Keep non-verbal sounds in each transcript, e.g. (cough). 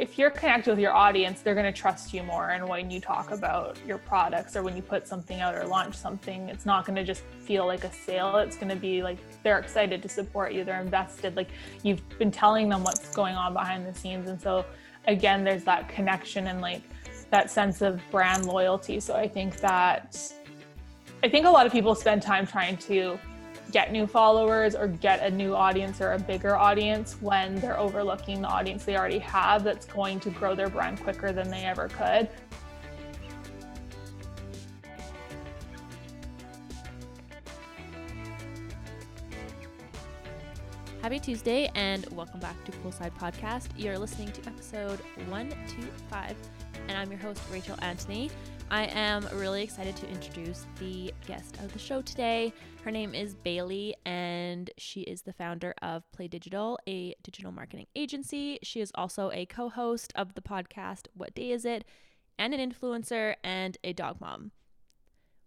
if you're connected with your audience, they're going to trust you more. And when you talk about your products or when you put something out or launch something, it's not going to just feel like a sale. It's going to be like they're excited to support you, they're invested. Like you've been telling them what's going on behind the scenes. And so, again, there's that connection and like that sense of brand loyalty. So I think that I think a lot of people spend time trying to get new followers or get a new audience or a bigger audience when they're overlooking the audience they already have that's going to grow their brand quicker than they ever could. Happy Tuesday and welcome back to Poolside Podcast. You're listening to episode 125, and I'm your host, Rachel Anthony. I am really excited to introduce the guest of the show today. Her name is Bailey, and she is the founder of Play Digital, a digital marketing agency. She is also a co host of the podcast What Day Is It, and an influencer and a dog mom.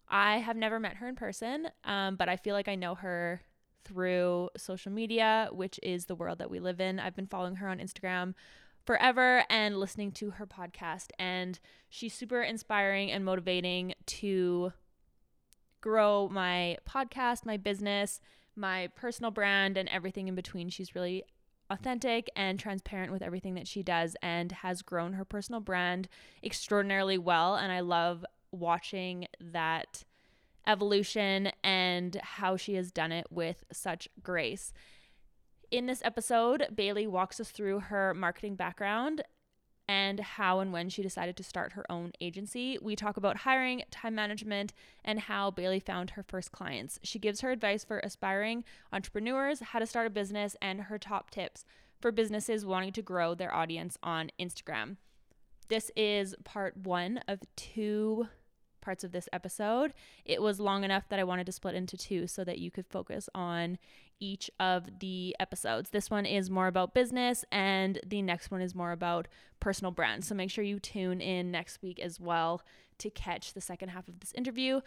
I have never met her in person, um, but I feel like I know her through social media, which is the world that we live in. I've been following her on Instagram forever and listening to her podcast. And she's super inspiring and motivating to grow my podcast, my business, my personal brand, and everything in between. She's really authentic and transparent with everything that she does and has grown her personal brand extraordinarily well. And I love watching that evolution and how she has done it with such grace. In this episode, Bailey walks us through her marketing background and how and when she decided to start her own agency. We talk about hiring, time management, and how Bailey found her first clients. She gives her advice for aspiring entrepreneurs, how to start a business, and her top tips for businesses wanting to grow their audience on Instagram. This is part one of two parts of this episode. It was long enough that I wanted to split into two so that you could focus on each of the episodes. This one is more about business, and the next one is more about personal brand. So make sure you tune in next week as well to catch the second half of this interview.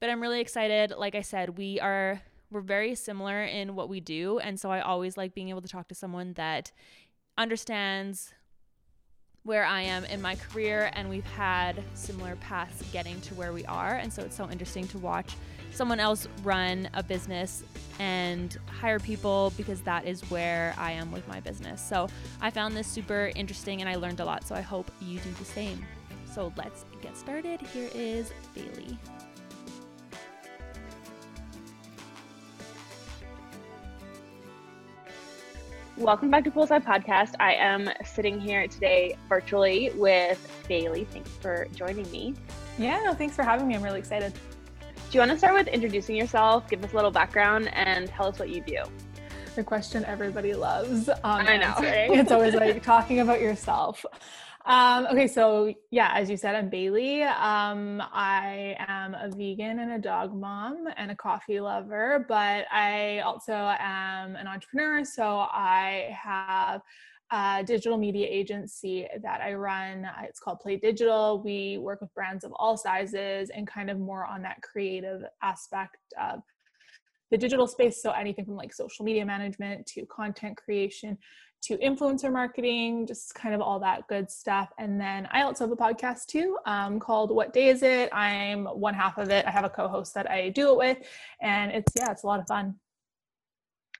But I'm really excited. Like I said, we are we're very similar in what we do, and so I always like being able to talk to someone that understands where I am in my career, and we've had similar paths getting to where we are. And so it's so interesting to watch someone else run a business and hire people because that is where I am with my business. So I found this super interesting and I learned a lot. So I hope you do the same. So let's get started. Here is Bailey. Welcome back to Poolside Podcast. I am sitting here today virtually with Bailey. Thanks for joining me. Yeah, no, thanks for having me. I'm really excited. Do you want to start with introducing yourself, give us a little background, and tell us what you do? The question everybody loves. Um, I know. it's always like talking about yourself. Um, okay, so yeah, as you said, I'm Bailey. Um, I am a vegan and a dog mom and a coffee lover, but I also am an entrepreneur. So I have a digital media agency that I run. It's called Play Digital. We work with brands of all sizes and kind of more on that creative aspect of the digital space. So anything from like social media management to content creation to influencer marketing, just kind of all that good stuff. And then I also have a podcast too um, called What Day Is It? I'm one half of it. I have a co host that I do it with. And it's, yeah, it's a lot of fun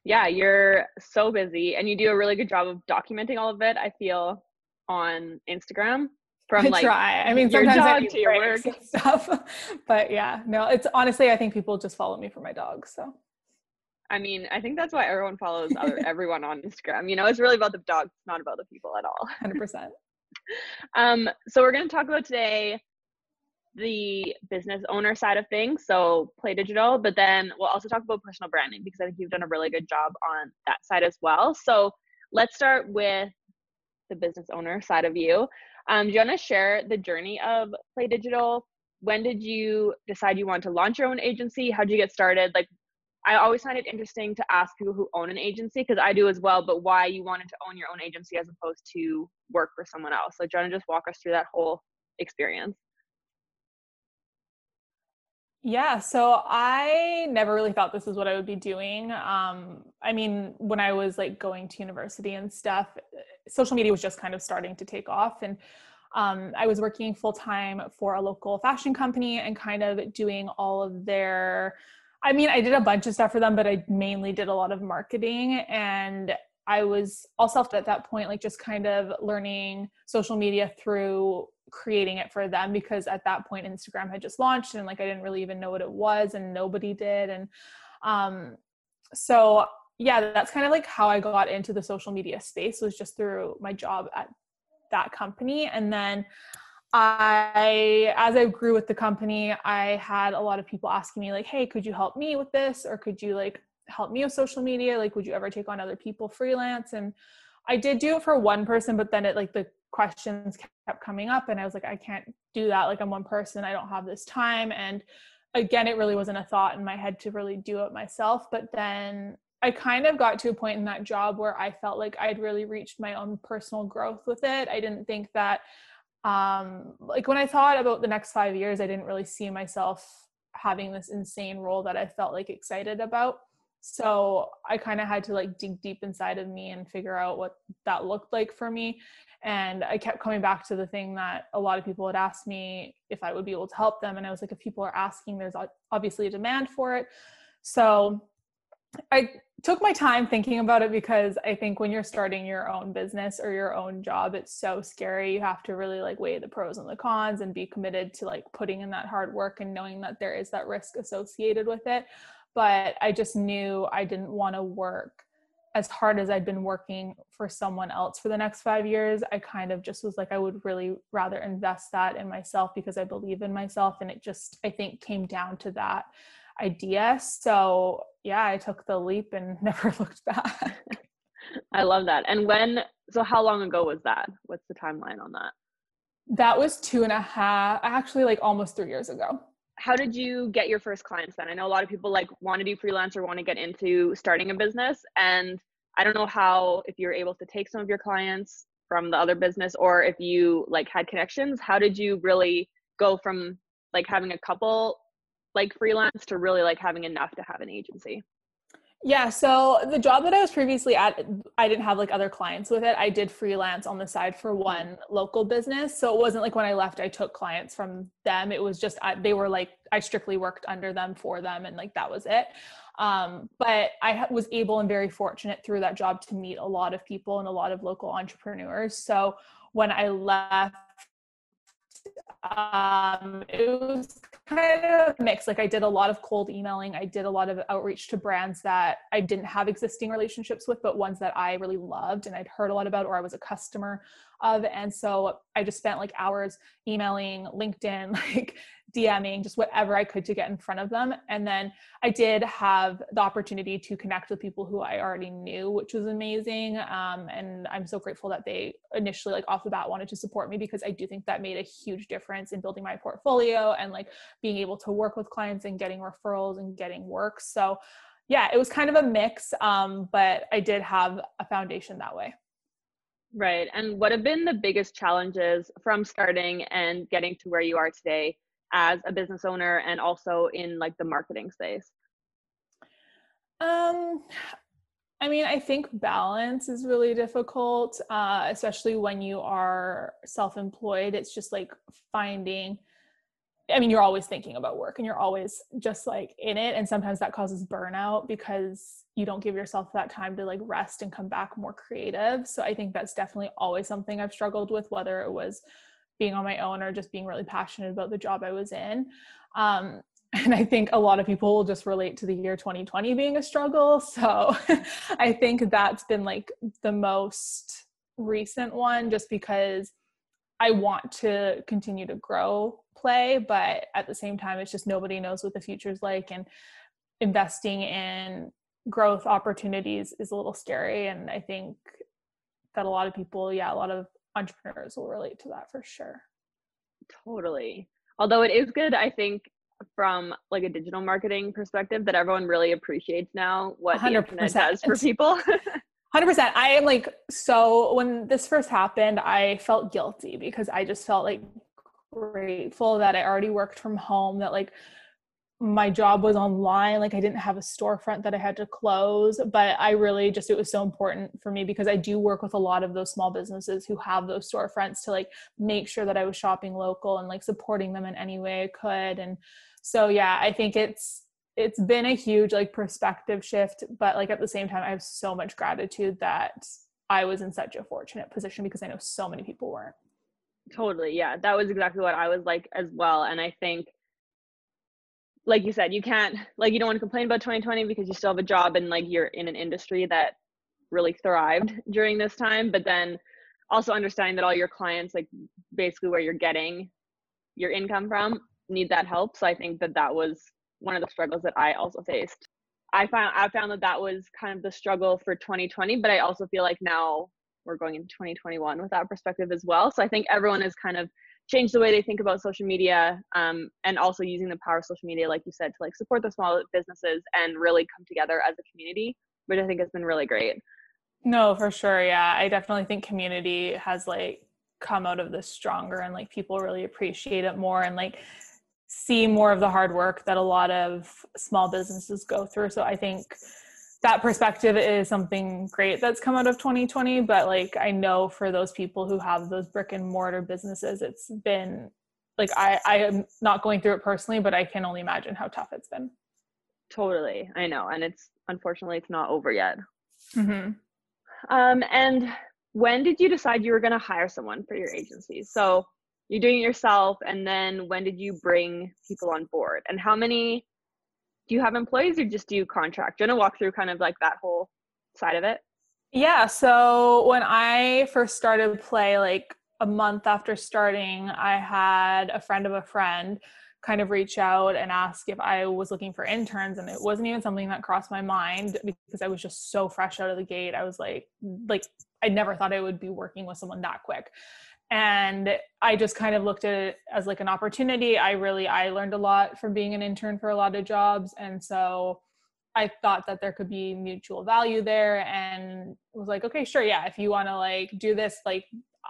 yeah, you're so busy and you do a really good job of documenting all of it. I feel on Instagram from (laughs) like I try. I mean, sometimes I to your work and (laughs) stuff, but yeah, no, it's honestly, I think people just follow me for my dogs. So, I mean, I think that's why everyone follows other, (laughs) everyone on Instagram. You know, it's really about the dogs, not about the people at all. Hundred percent. (laughs) Um, so we're going to talk about today the business owner side of things, so play digital, but then we'll also talk about personal branding because I think you've done a really good job on that side as well. So let's start with the business owner side of you. Um, do you want to share the journey of Play Digital? When did you decide you want to launch your own agency? How did you get started? Like, I always find it interesting to ask people who own an agency because I do as well, but why you wanted to own your own agency as opposed to work for someone else. So, to just walk us through that whole experience? Yeah, so I never really thought this is what I would be doing. Um, I mean, when I was like going to university and stuff, social media was just kind of starting to take off and um, I was working full time for a local fashion company and kind of doing all of their. I mean, I did a bunch of stuff for them, but I mainly did a lot of marketing. And I was also at that point, like just kind of learning social media through creating it for them because at that point Instagram had just launched and like I didn't really even know what it was and nobody did. And um, so yeah, that's kind of like how I got into the social media space was just through my job at that company and then I, as I grew with the company, I had a lot of people asking me, like, hey, could you help me with this? Or could you like help me with social media? Like, would you ever take on other people freelance? And I did do it for one person, but then it like the questions kept coming up, and I was like, I can't do that. Like, I'm one person, I don't have this time. And again, it really wasn't a thought in my head to really do it myself. But then I kind of got to a point in that job where I felt like I'd really reached my own personal growth with it. I didn't think that, um, like when I thought about the next five years, I didn't really see myself having this insane role that I felt like excited about. So I kind of had to like dig deep inside of me and figure out what that looked like for me. And I kept coming back to the thing that a lot of people had asked me if I would be able to help them. And I was like, if people are asking, there's obviously a demand for it. So I took my time thinking about it because I think when you're starting your own business or your own job, it's so scary. You have to really like weigh the pros and the cons and be committed to like putting in that hard work and knowing that there is that risk associated with it. But I just knew I didn't want to work as hard as I'd been working for someone else for the next five years. I kind of just was like, I would really rather invest that in myself because I believe in myself. And it just, I think, came down to that idea. So yeah, I took the leap and (laughs) never looked back. (laughs) I love that. And when, so how long ago was that? What's the timeline on that? That was two and a half, actually, like almost three years ago. How did you get your first clients then? I know a lot of people like want to do freelance or want to get into starting a business. And I don't know how, if you're able to take some of your clients from the other business or if you like had connections, how did you really go from like having a couple like freelance to really like having enough to have an agency? Yeah, so the job that I was previously at, I didn't have like other clients with it. I did freelance on the side for one local business. So it wasn't like when I left, I took clients from them. It was just, I, they were like, I strictly worked under them for them and like that was it. Um, but I was able and very fortunate through that job to meet a lot of people and a lot of local entrepreneurs. So when I left um, it was kind of mixed. Like I did a lot of cold emailing. I did a lot of outreach to brands that I didn't have existing relationships with, but ones that I really loved and I'd heard a lot about or I was a customer of. And so I just spent like hours emailing, LinkedIn, (laughs) like DMing, just whatever I could to get in front of them. And then I did have the opportunity to connect with people who I already knew, which was amazing. Um, and I'm so grateful that they initially, like off the bat, wanted to support me because I do think that made a huge difference in building my portfolio and like being able to work with clients and getting referrals and getting work. So, yeah, it was kind of a mix, um, but I did have a foundation that way. Right. And what have been the biggest challenges from starting and getting to where you are today as a business owner and also in like the marketing space? Um, I mean, I think balance is really difficult, uh, especially when you are self employed. It's just like finding, I mean, you're always thinking about work and you're always just like in it. And sometimes that causes burnout because you don't give yourself that time to like rest and come back more creative. So I think that's definitely always something I've struggled with, whether it was being on my own or just being really passionate about the job I was in. Um, (laughs) and I think a lot of people will just relate to the year 2020 being a struggle. So (laughs) I think that's been like the most recent one just because I want to continue to grow play, but at the same time, it's just nobody knows what the future's like. And investing in growth opportunities is a little scary. And I think that a lot of people, yeah, a lot of entrepreneurs will relate to that for sure. Totally. Although it is good, I think from like a digital marketing perspective that everyone really appreciates now what 100%. the internet does for people. (laughs) 100%. I am like so when this first happened, I felt guilty because I just felt like grateful that I already worked from home that like my job was online like i didn't have a storefront that i had to close but i really just it was so important for me because i do work with a lot of those small businesses who have those storefronts to like make sure that i was shopping local and like supporting them in any way i could. And so yeah i think it's it's been a huge like perspective shift but like at the same time i have so much gratitude that i was in such a fortunate position because i know so many people weren't. Totally yeah that was exactly what i was like as well. And i think like you said, you can't like you don't want to complain about 2020 because you still have a job and like you're in an industry that really thrived during this time. But then also understanding that all your clients, like basically where you're getting your income from, need that help. So I think that that was one of the struggles that I also faced. I found I found that that was kind of the struggle for 2020, but I also feel like now we're going into 2021 with that perspective as well. So I think everyone is kind of change the way they think about social media um, and also using the power of social media like you said to like support the small businesses and really come together as a community which i think has been really great. No for sure yeah. I definitely think community has like come out of this stronger and like people really appreciate it more and like see more of the hard work that a lot of small businesses go through. So i think that perspective is something great that's come out of 2020 but like i know for those people who have those brick and mortar businesses it's been like i i am not going through it personally but i can only imagine how tough it's been. Totally. I know and it's unfortunately it's not over yet. Mm-hmm. um and when did you decide you were going to hire someone for your agency? So you're doing it yourself and then when did you bring people on board? And how many do you have employees or just do you contract? Do you want to walk through kind of like that whole side of it? Yeah. So when I first started play, like a month after starting, I had a friend of a friend kind of reach out and ask if I was looking for interns and it wasn't even something that crossed my mind because I was just so fresh out of the gate. I was like like I never thought I would be working with someone that quick and i just kind of looked at it as like an opportunity. I really i learned a lot from being an intern for a lot of jobs. And so i thought that there could be mutual value there and was like okay sure. Yeah if you want to like do this like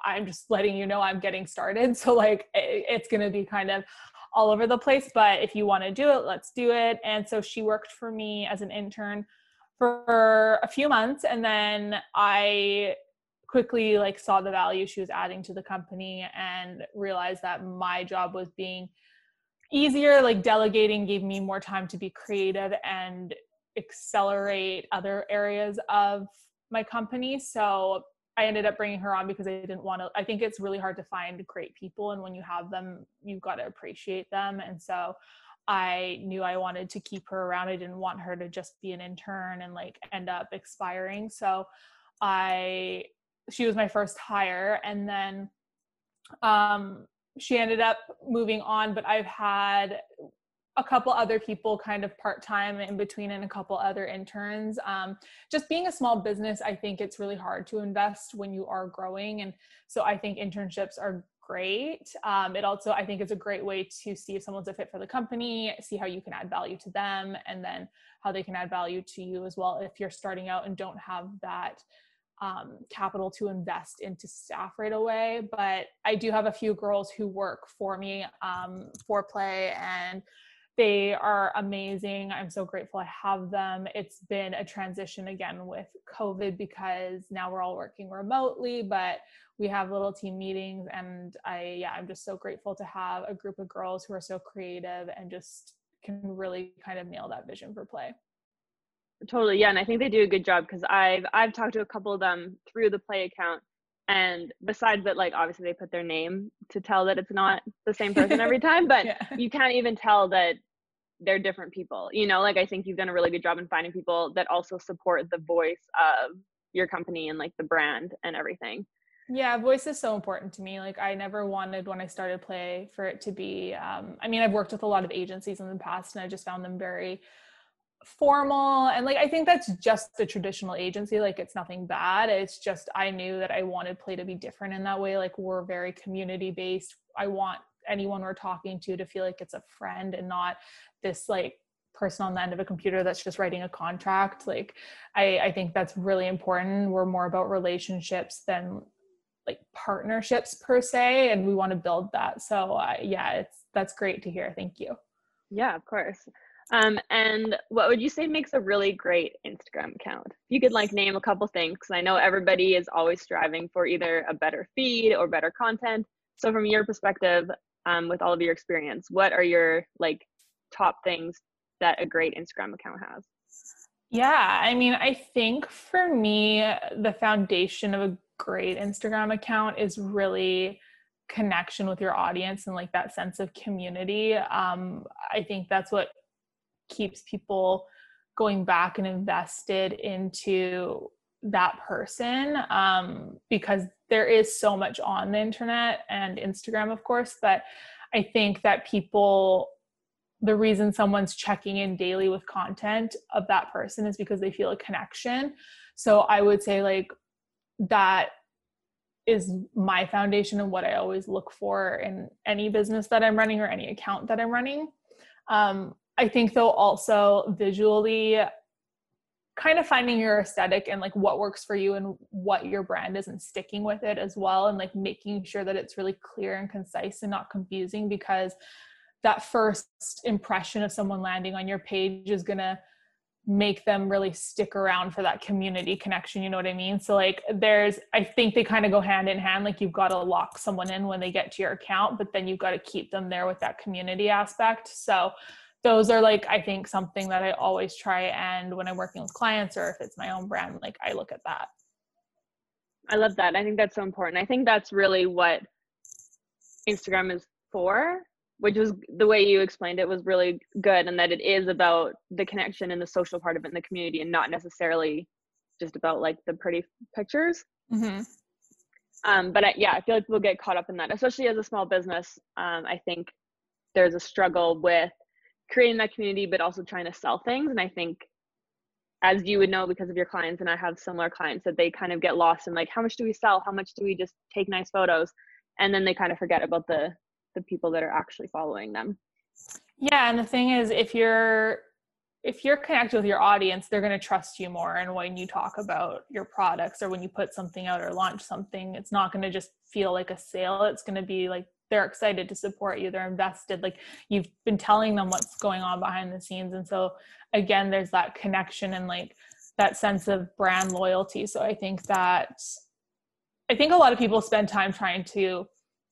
i'm just letting you know i'm getting started. (laughs) So like it's going to be kind of all over the place. But if you want to do it let's do it. And so she worked for me as an intern for a few months. And then i quickly like saw the value she was adding to the company and realized that my job was being easier like delegating gave me more time to be creative and accelerate other areas of my company. So i ended up bringing her on because i didn't want to i think it's really hard to find great people and when you have them you've got to appreciate them. And so i knew i wanted to keep her around. I didn't want her to just be an intern and like end up expiring. So i she was my first hire. And then um, she ended up moving on but i've had a couple other people kind of part-time in between and a couple other interns. Um, just being a small business i think it's really hard to invest when you are growing. And so i think internships are great. Um, it also i think is a great way to see if someone's a fit for the company see how you can add value to them and then how they can add value to you as well if you're starting out and don't have that um, capital to invest into staff right away. But I do have a few girls who work for me um, for play and they are amazing. I'm so grateful I have them. It's been a transition again with COVID because now we're all working remotely, but we have little team meetings and I yeah, I'm just so grateful to have a group of girls who are so creative and just can really kind of nail that vision for play totally yeah and i think they do a good job because i've i've talked to a couple of them through the play account and besides that like obviously they put their name to tell that it's not the same person every (laughs) time but yeah. you can't even tell that they're different people you know like i think you've done a really good job in finding people that also support the voice of your company and like the brand and everything yeah voice is so important to me like i never wanted when i started play for it to be um, i mean i've worked with a lot of agencies in the past and i just found them very formal and like i think that's just the traditional agency like it's nothing bad it's just i knew that i wanted play to be different in that way like we're very community based i want anyone we're talking to to feel like it's a friend and not this like person on the end of a computer that's just writing a contract like i i think that's really important we're more about relationships than like partnerships per se and we want to build that so uh, yeah it's that's great to hear thank you Yeah, of course. Um, and what would you say makes a really great Instagram account? You could like name a couple things, because I know everybody is always striving for either a better feed or better content. So from your perspective, um, with all of your experience, what are your like top things that a great Instagram account has? Yeah, I mean, I think for me, the foundation of a great Instagram account is really connection with your audience and like that sense of community. Um, I think that's what keeps people going back and invested into that person um, because there is so much on the internet and Instagram, of course. But I think that people the reason someone's checking in daily with content of that person is because they feel a connection. So I would say like that is my foundation and what I always look for in any business that I'm running or any account that I'm running. Um, I think though also visually kind of finding your aesthetic and like what works for you and what your brand is and sticking with it as well and like making sure that it's really clear and concise and not confusing because that first impression of someone landing on your page is going to make them really stick around for that community connection you know what i mean? So like there's i think they kind of go hand in hand like you've got to lock someone in when they get to your account but then you've got to keep them there with that community aspect. So those are like i think something that i always try and when i'm working with clients or if it's my own brand like i look at that. I love that. I think that's so important. I think that's really what instagram is for which was the way you explained it was really good and that it is about the connection and the social part of it in the community and not necessarily just about like the pretty pictures. Mm-hmm. um, but I, yeah i feel like we'll get caught up in that especially as a small business. Um, i think there's a struggle with creating that community but also trying to sell things. And i think as you would know because of your clients and i have similar clients that they kind of get lost in like how much do we sell? How much do we just take nice photos? And then they kind of forget about the the people that are actually following them. Yeah and the thing is if you're if you're connected with your audience they're going to trust you more. And when you talk about your products or when you put something out or launch something it's not going to just feel like a sale. It's going to be like they're excited to support you they're invested like you've been telling them what's going on behind the scenes and so again there's that connection and like that sense of brand loyalty. So i think that i think a lot of people spend time trying to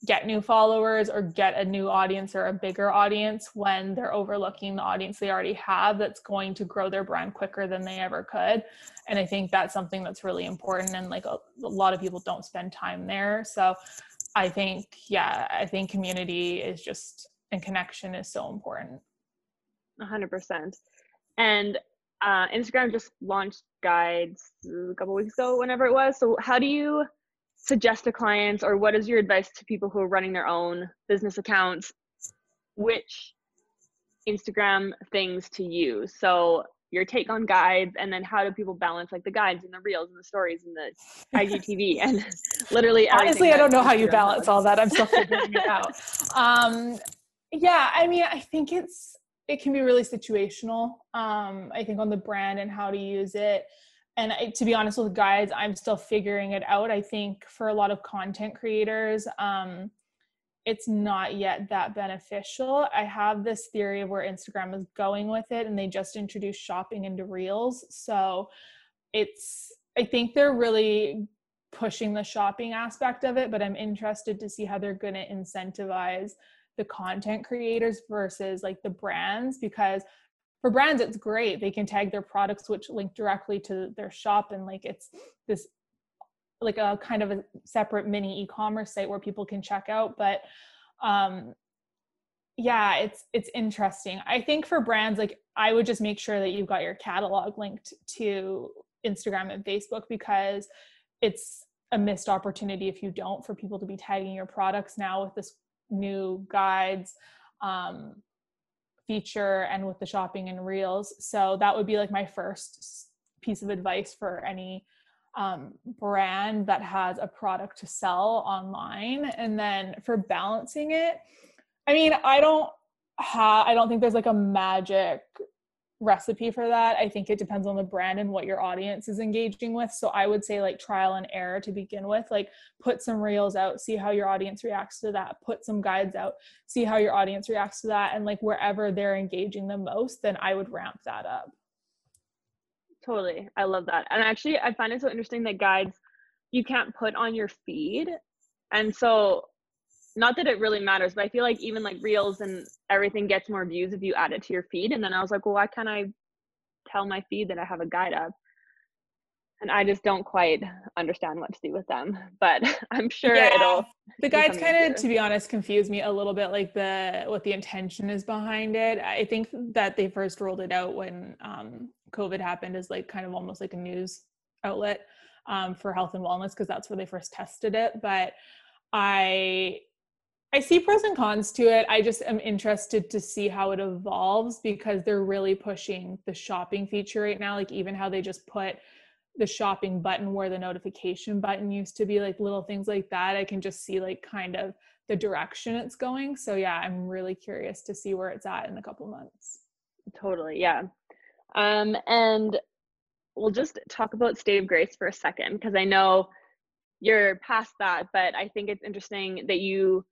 get new followers or get a new audience or a bigger audience when they're overlooking the audience they already have that's going to grow their brand quicker than they ever could. And i think that's something that's really important and like a, a lot of people don't spend time there. So i think yeah i think community is just and connection is so important. 100% and uh, instagram just launched guides a couple weeks ago whenever it was. So how do you suggest to clients or what is your advice to people who are running their own business accounts which instagram things to use? So your take on guides and then how do people balance like the guides and the reels and the stories and the igtv (laughs) and literally honestly i don't know how you balance all that. I'm still (laughs) figuring it out. Um, yeah i mean i think it's it can be really situational um, i think on the brand and how to use it. And I, to be honest with guides i'm still figuring it out. I think for a lot of content creators um, it's not yet that beneficial. I have this theory of where instagram is going with it and they just introduced shopping into reels. So it's i think they're really pushing the shopping aspect of it but i'm interested to see how they're going to incentivize the content creators versus like the brands because for brands it's great. They can tag their products which link directly to their shop and like it's this like a kind of a separate mini e-commerce site where people can check out but um yeah it's it's interesting i think for brands like i would just make sure that you've got your catalog linked to instagram and facebook because it's a missed opportunity if you don't for people to be tagging your products now with this new guides um feature and with the shopping and reels. So that would be like my first piece of advice for any um, brand that has a product to sell online. And then for balancing it, I mean, I don't have, I don't think there's like a magic recipe for that. I think it depends on the brand and what your audience is engaging with. So I would say like trial and error to begin with. Like put some reels out, see how your audience reacts to that. Put some guides out, see how your audience reacts to that. And like wherever they're engaging the most, then I would ramp that up. Totally. I love that. And actually I find it so interesting that guides you can't put on your feed. And so not that it really matters, but I feel like even like reels and everything gets more views if you add it to your feed. And then I was like, well, why can't I tell my feed that I have a guide up? And I just don't quite understand what to do with them, but (laughs) I'm sure yeah. it'll. The guides kind of, to be honest, confuse me a little bit, like the what the intention is behind it. I think that they first rolled it out when um, COVID happened, as like kind of almost like a news outlet um, for health and wellness, because that's where they first tested it. But I I see pros and cons to it. I just am interested to see how it evolves because they're really pushing the shopping feature right now. Like even how they just put the shopping button where the notification button used to be, like little things like that. I can just see like kind of the direction it's going. So yeah, I'm really curious to see where it's at in a couple months. Totally. Yeah. Um, and we'll just talk about State of Grace for a second because I know you're past that, but I think it's interesting that you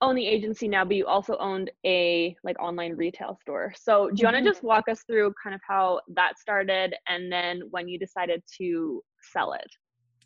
own the agency now, but you also owned a like online retail store. So do you want to mm-hmm. just walk us through kind of how that started and then when you decided to sell it?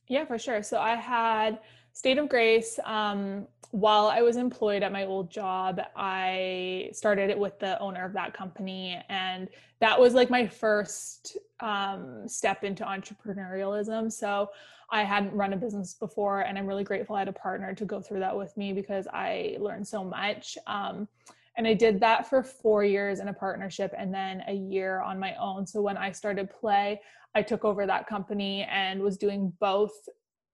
Yeah, for sure. So I had State of Grace. Um, while I was employed at my old job, I started it with the owner of that company. And that was like my first um, step into entrepreneurialism. So I hadn't run a business before, and I'm really grateful I had a partner to go through that with me because I learned so much. Um, and I did that for four years in a partnership and then a year on my own. So when I started Play, I took over that company and was doing both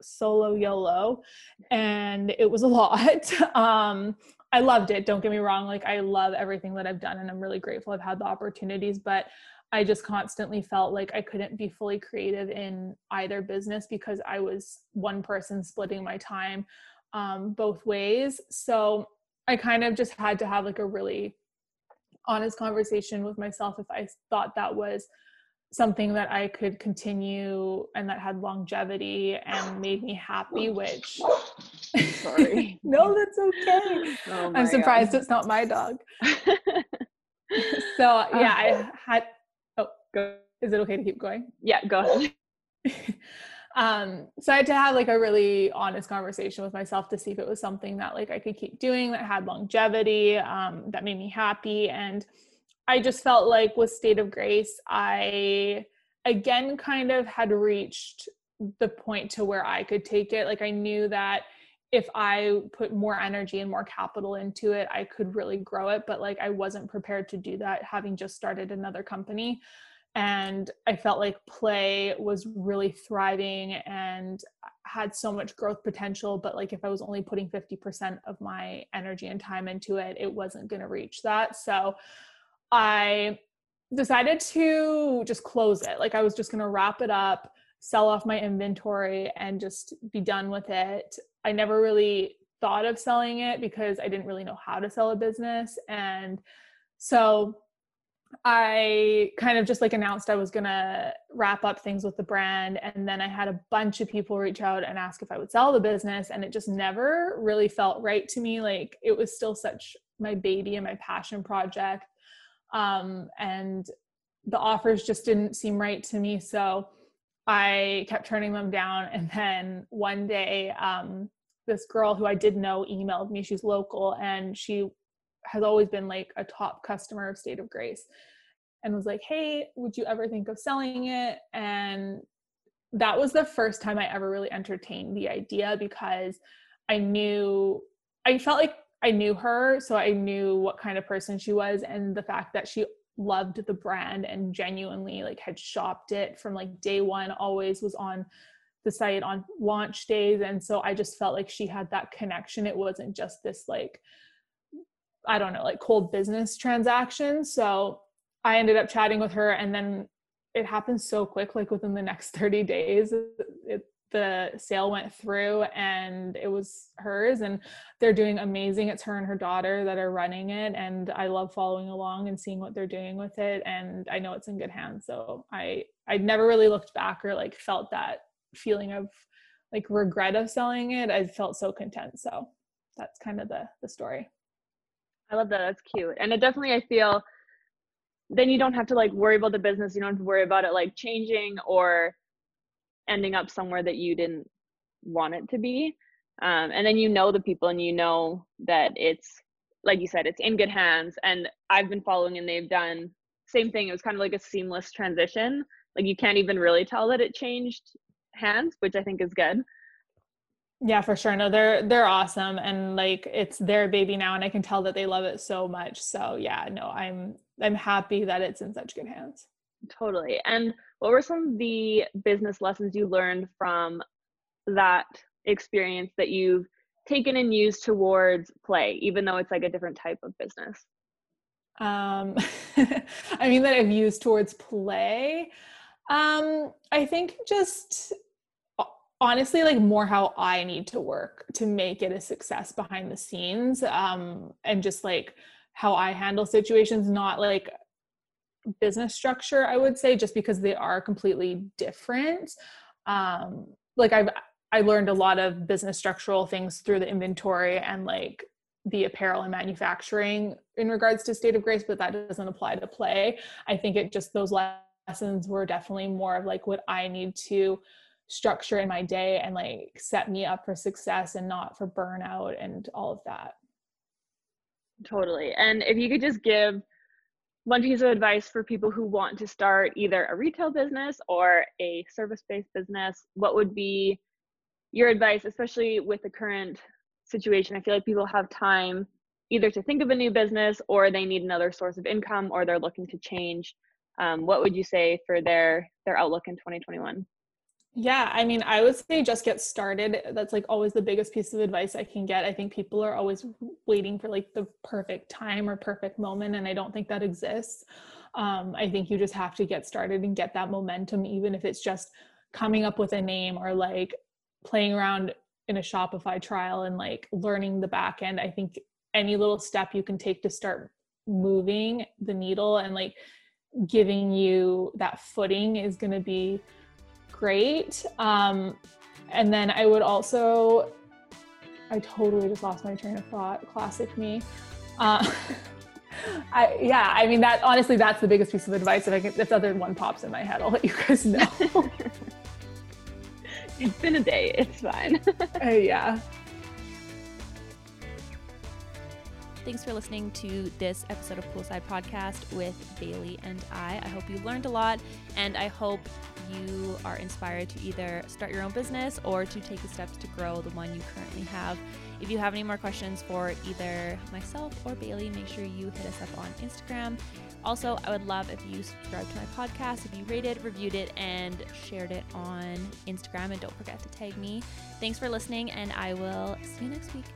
solo YOLO, and it was a lot. (laughs) um, I loved it. Don't get me wrong. Like, I love everything that I've done, and I'm really grateful I've had the opportunities. But I just constantly felt like I couldn't be fully creative in either business because I was one person splitting my time um, both ways. So I kind of just had to have like a really honest conversation with myself if I thought that was something that I could continue and that had longevity and made me happy, which sorry. (laughs) no, that's okay. Oh I'm surprised God. it's not my dog. (laughs) so yeah, I had oh go. Is it okay to keep going? Yeah, go ahead. (laughs) um, so I had to have like a really honest conversation with myself to see if it was something that like I could keep doing that had longevity, um, that made me happy. And I just felt like with State of Grace, I again kind of had reached the point to where I could take it. Like I knew that if I put more energy and more capital into it, I could really grow it. But like I wasn't prepared to do that having just started another company and I felt like play was really thriving and had so much growth potential. But like if I was only putting 50% of my energy and time into it, it wasn't going to reach that. So I decided to just close it. Like I was just going to wrap it up, sell off my inventory, and just be done with it. I never really thought of selling it because I didn't really know how to sell a business. And so I kind of just like announced I was gonna wrap up things with the brand. And then I had a bunch of people reach out and ask if I would sell the business. And it just never really felt right to me. Like it was still such my baby and my passion project. Um, and the offers just didn't seem right to me. So I kept turning them down. And then one day, um, this girl who I did know emailed me. She's local and she has always been like a top customer of State of Grace and was like, Hey, would you ever think of selling it? And that was the first time I ever really entertained the idea because I knew, I felt like I knew her. So I knew what kind of person she was and the fact that she loved the brand and genuinely like had shopped it from like day one, always was on the site on launch days. And so I just felt like she had that connection. It wasn't just this like, I don't know, like cold business transaction. So I ended up chatting with her and then it happened so quick, like within the next 30 days, it, the sale went through and it was hers and they're doing amazing. It's her and her daughter that are running it and i love following along and seeing what they're doing with it and i know it's in good hands. So i i never really looked back or like felt that feeling of like regret of selling it. I felt so content. So that's kind of the the story. I love that. That's cute. And it definitely i feel then you don't have to like worry about the business. You don't have to worry about it like changing or ending up somewhere that you didn't want it to be. Um, and then you know the people and you know that it's like you said it's in good hands. And i've been following and they've done same thing. It was kind of like a seamless transition. Like you can't even really tell that it changed hands which i think is good. Yeah for sure. No they're they're awesome. And like it's their baby now and i can tell that they love it so much. So yeah no i'm i'm happy that it's in such good hands. Totally. And what were some of the business lessons you learned from that experience that you've taken and used towards play even though it's like a different type of business? Um (laughs) i mean that i've used towards play. Um i think just honestly like more how i need to work to make it a success behind the scenes um and just like how i handle situations not like business structure i would say just because they are completely different. Um like i've i learned a lot of business structural things through the inventory and like the apparel and manufacturing in regards to state of grace but that doesn't apply to play. I think it just those lessons were definitely more of like what i need to structure in my day and like set me up for success and not for burnout and all of that. Totally. And if you could just give one piece of advice for people who want to start either a retail business or a service based business, what would be your advice, especially with the current situation? I feel like people have time either to think of a new business or they need another source of income or they're looking to change. Um, what would you say for their their outlook in 2021? Yeah, I mean, I would say just get started. That's like always the biggest piece of advice I can get. I think people are always waiting for like the perfect time or perfect moment, and I don't think that exists. Um, I think you just have to get started and get that momentum, even if it's just coming up with a name or like playing around in a Shopify trial and like learning the back end. I think any little step you can take to start moving the needle and like giving you that footing is going to be great. Um, and then I would also, I totally just lost my train of thought. Classic me. Uh, (laughs) I, yeah, I mean that honestly, that's the biggest piece of advice. If I can, if other one pops in my head, I'll let you guys know. (laughs) it's been a day. It's fine. (laughs) uh, yeah. Thanks for listening to this episode of Poolside Podcast with Bailey and I. I hope you learned a lot, and I hope you are inspired to either start your own business or to take the steps to grow the one you currently have. If you have any more questions for either myself or Bailey, make sure you hit us up on Instagram. Also, I would love if you subscribe to my podcast, if you rated, reviewed it, and shared it on Instagram. And don't forget to tag me. Thanks for listening, and I will see you next week.